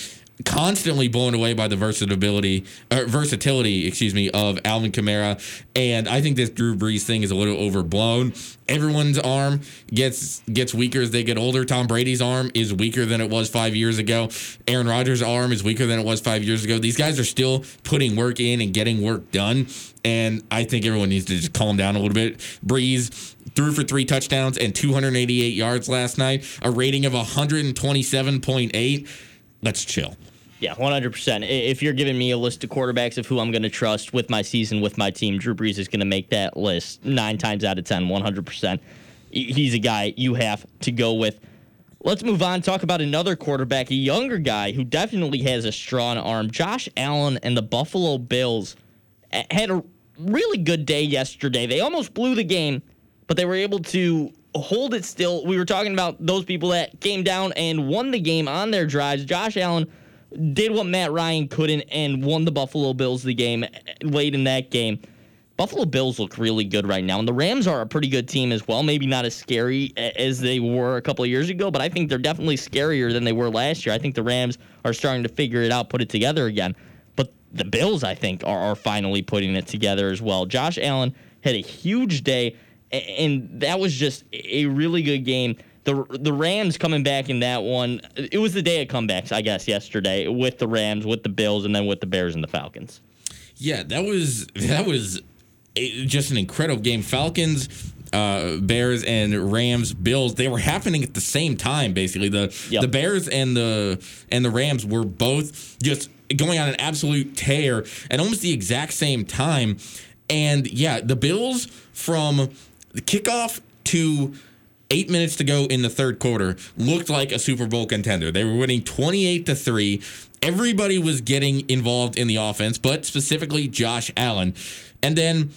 constantly blown away by the versatility versatility, excuse me, of Alvin Kamara. And I think this Drew Brees thing is a little overblown. Everyone's arm gets gets weaker as they get older. Tom Brady's arm is weaker than it was five years ago. Aaron Rodgers' arm is weaker than it was five years ago. These guys are still putting work in and getting work done. And I think everyone needs to just calm down a little bit. Brees threw for three touchdowns and 288 yards last night, a rating of 127.8. Let's chill. Yeah, 100%. If you're giving me a list of quarterbacks of who I'm going to trust with my season, with my team, Drew Brees is going to make that list nine times out of 10, 100%. He's a guy you have to go with. Let's move on. Talk about another quarterback, a younger guy who definitely has a strong arm. Josh Allen and the Buffalo Bills had a really good day yesterday. They almost blew the game, but they were able to hold it still. We were talking about those people that came down and won the game on their drives. Josh Allen did what Matt Ryan couldn't and won the Buffalo Bills the game late in that game. Buffalo Bills look really good right now, and the Rams are a pretty good team as well. Maybe not as scary as they were a couple of years ago, but I think they're definitely scarier than they were last year. I think the Rams are starting to figure it out, put it together again. But the Bills, I think, are, are finally putting it together as well. Josh Allen had a huge day, and that was just a really good game. The the Rams coming back in that one, it was the day of comebacks, I guess, yesterday with the Rams, with the Bills, and then with the Bears and the Falcons. Yeah, that was that was a, just an incredible game. Falcons, uh, Bears, and Rams, Bills. They were happening at the same time. Basically, the the Bears and the and the Rams were both just going on an absolute tear at almost the exact same time. And yeah, the Bills from the kickoff to eight minutes to go in the third quarter looked like a Super Bowl contender. They were winning 28 to 3. Everybody was getting involved in the offense, but specifically Josh Allen. And then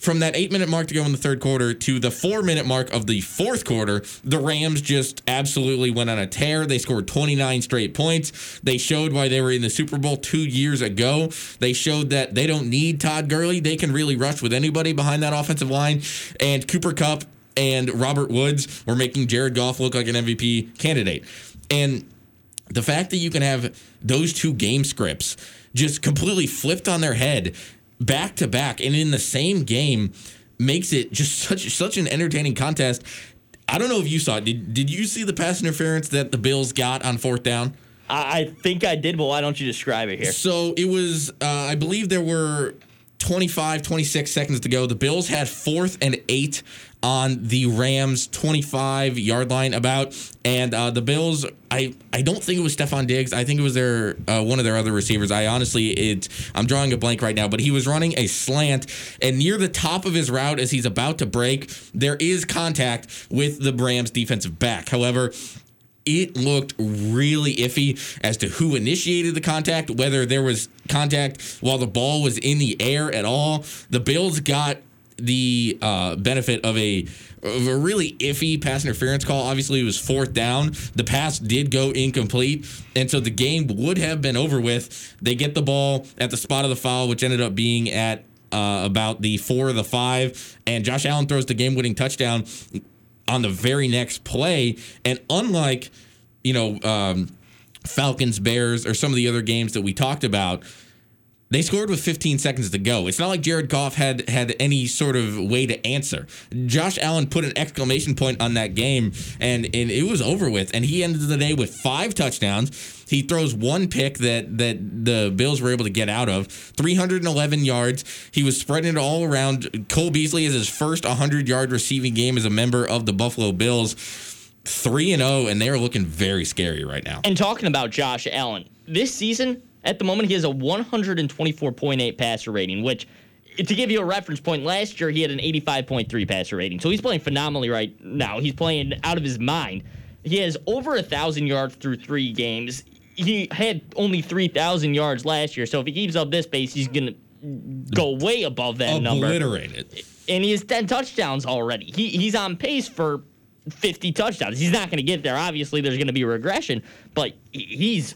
from that eight minute mark to go in the third quarter to the four minute mark of the fourth quarter, the Rams just absolutely went on a tear. They scored 29 straight points. They showed why they were in the Super Bowl two years ago. They showed that they don't need Todd Gurley. They can really rush with anybody behind that offensive line. And Cooper Kupp and Robert Woods were making Jared Goff look like an MVP candidate. And the fact that you can have those two game scripts just completely flipped on their head back to back and in the same game makes it just such such an entertaining contest. I don't know if you saw it. Did, did you see the pass interference that the Bills got on fourth down? I, I think I did, but why don't you describe it here? So it was, uh, I believe there were 25, 26 seconds to go. The Bills had fourth and eight on the Rams 25 yard line about. And uh, the Bills, I, I don't think it was Stefon Diggs. I think it was their uh, one of their other receivers. I honestly, it I'm drawing a blank right now, but he was running a slant. And near the top of his route, as he's about to break, there is contact with the Rams defensive back. However, it looked really iffy as to who initiated the contact, whether there was contact while the ball was in the air at all. The Bills got the uh, benefit of a of a really iffy pass interference call. Obviously, it was fourth down. The pass did go incomplete, and so the game would have been over with. They get the ball at the spot of the foul, which ended up being at uh, about the four of the five, and Josh Allen throws the game-winning touchdown on the very next play. And unlike, you know, um, Falcons, Bears, or some of the other games that we talked about, they scored with 15 seconds to go. It's not like Jared Goff had had any sort of way to answer. Josh Allen put an exclamation point on that game, and, and it was over with. And he ended the day with five touchdowns. He throws one pick that that the Bills were able to get out of. 311 yards. He was spreading it all around. Cole Beasley is his first 100 yard receiving game as a member of the Buffalo Bills. 3 and 0 and they're looking very scary right now. And talking about Josh Allen, this season, at the moment, he has a 124.8 passer rating, which, to give you a reference point, last year he had an 85.3 passer rating. So he's playing phenomenally right now. He's playing out of his mind. He has over a 1,000 yards through three games. He had only 3,000 yards last year. So if he keeps up this pace, he's going to go way above that number. Obliterate it. And he has 10 touchdowns already. He, he's on pace for 50 touchdowns. He's not going to get there. Obviously, there's going to be regression, but he's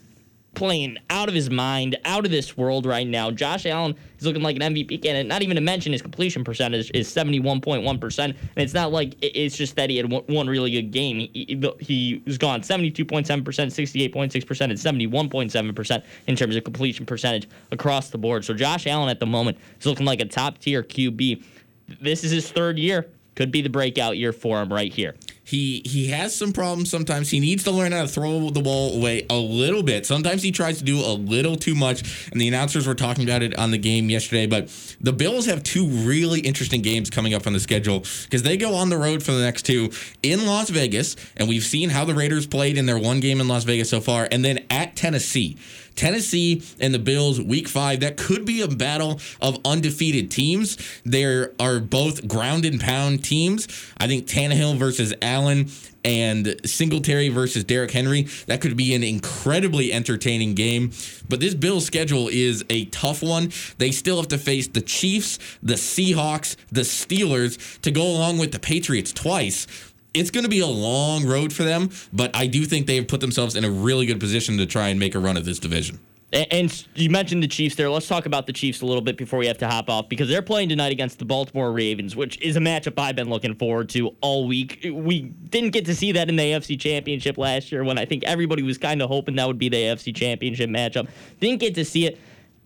playing out of his mind, out of this world right now. Josh Allen is looking like an MVP candidate. Not even to mention his completion percentage is 71.1%. And it's not like it's just that he had one- really good game. He, he was gone 72.7%, 68.6%, and 71.7% in terms of completion percentage across the board. So Josh Allen at the moment is looking like a top tier QB. This is his third year. Could be the breakout year for him right here. He he has some problems sometimes. He needs to learn how to throw the ball away a little bit. Sometimes he tries to do a little too much, and the announcers were talking about it on the game yesterday. But the Bills have two really interesting games coming up on the schedule because they go on the road for the next two in Las Vegas, and we've seen how the Raiders played in their one game in Las Vegas so far, and then at Tennessee. Tennessee and the Bills, week five, that could be a battle of undefeated teams. There are both ground and pound teams. I think Tannehill versus Allen and Singletary versus Derrick Henry. That could be an incredibly entertaining game. But this Bills schedule is a tough one. They still have to face the Chiefs, the Seahawks, the Steelers to go along with the Patriots twice. It's going to be a long road for them, but I do think they've put themselves in a really good position to try and make a run at this division. And you mentioned the Chiefs there. Let's talk about the Chiefs a little bit before we have to hop off because they're playing tonight against the Baltimore Ravens, which is a matchup I've been looking forward to all week. We didn't get to see that in the AFC Championship last year when I think everybody was kind of hoping that would be the AFC Championship matchup. Didn't get to see it.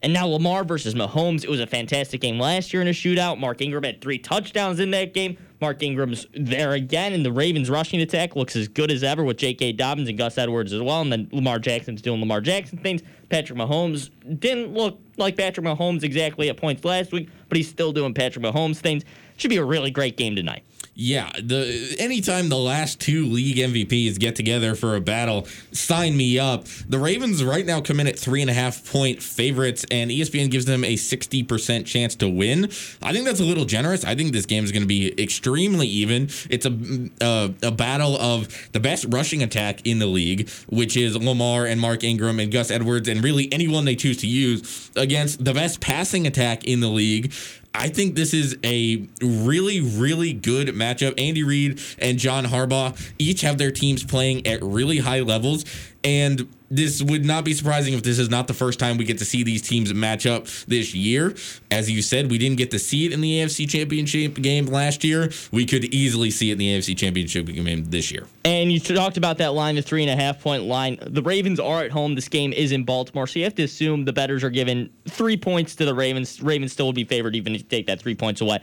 And now Lamar versus Mahomes. It was a fantastic game last year in a shootout. Mark Ingram had three touchdowns in that game. Mark Ingram's there again, and the Ravens' rushing attack looks as good as ever with J.K. Dobbins and Gus Edwards as well. And then Lamar Jackson's doing Lamar Jackson things. Patrick Mahomes didn't look like Patrick Mahomes exactly at points last week, but he's still doing Patrick Mahomes things. Should be a really great game tonight. Yeah, the anytime the last two league MVPs get together for a battle, sign me up. The Ravens right now come in at three and a half point favorites, and ESPN gives them a sixty percent chance to win. I think that's a little generous. I think this game is going to be extremely even. It's a, a a battle of the best rushing attack in the league, which is Lamar and Mark Ingram and Gus Edwards, and really anyone they choose to use against the best passing attack in the league. I think this is a really, really good matchup. Andy Reid and John Harbaugh each have their teams playing at really high levels. And this would not be surprising if this is not the first time we get to see these teams match up this year. As you said, we didn't get to see it in the AFC Championship game last year. We could easily see it in the AFC Championship game this year. And you talked about that line, the three and a half point line. The Ravens are at home. This game is in Baltimore, so you have to assume the betters are giving three points to the Ravens. Ravens still would be favored even if you take that three points away.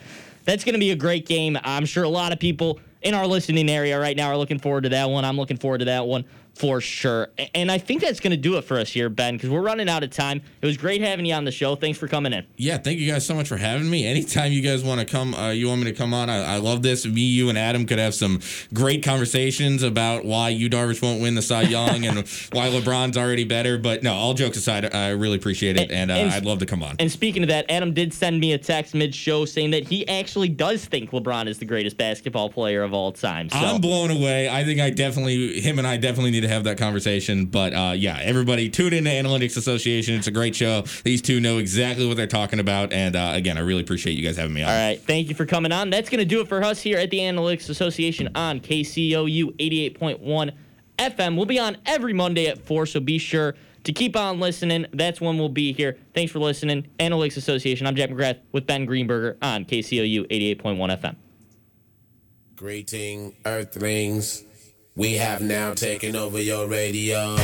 That's going to be a great game. I'm sure a lot of people in our listening area right now are looking forward to that one. I'm looking forward to that one for sure. And I think that's going to do it for us here, Ben, because we're running out of time. It was great having you on the show. Thanks for coming in. Yeah, thank you guys so much for having me. Anytime you guys want to come, uh, you want me to come on, I, I, love this. Me, you, and Adam could have some great conversations about why Yu Darvish won't win the Cy Young and why LeBron's already better. But no, all jokes aside, I really appreciate it, and, uh, and I'd love to come on. And speaking of that, Adam did send me a text mid-show saying that he actually does think LeBron is the greatest basketball player of all time. So. I'm blown away. I think I definitely, him and I definitely need to have that conversation. But uh, yeah, everybody tune in to Analytics Association. It's a great show. These two know exactly what they're talking about. And uh, again, I really appreciate you guys having me on. All right. Thank you for coming on. That's going to do it for us here at the Analytics Association on KCOU 88.1 FM. We'll be on every Monday at 4, so be sure to keep on listening. That's when we'll be here. Thanks for listening. Analytics Association. I'm Jack McGrath with Ben Greenberger on KCOU 88.1 FM. Greeting, Earthlings. We have now taken over your radio.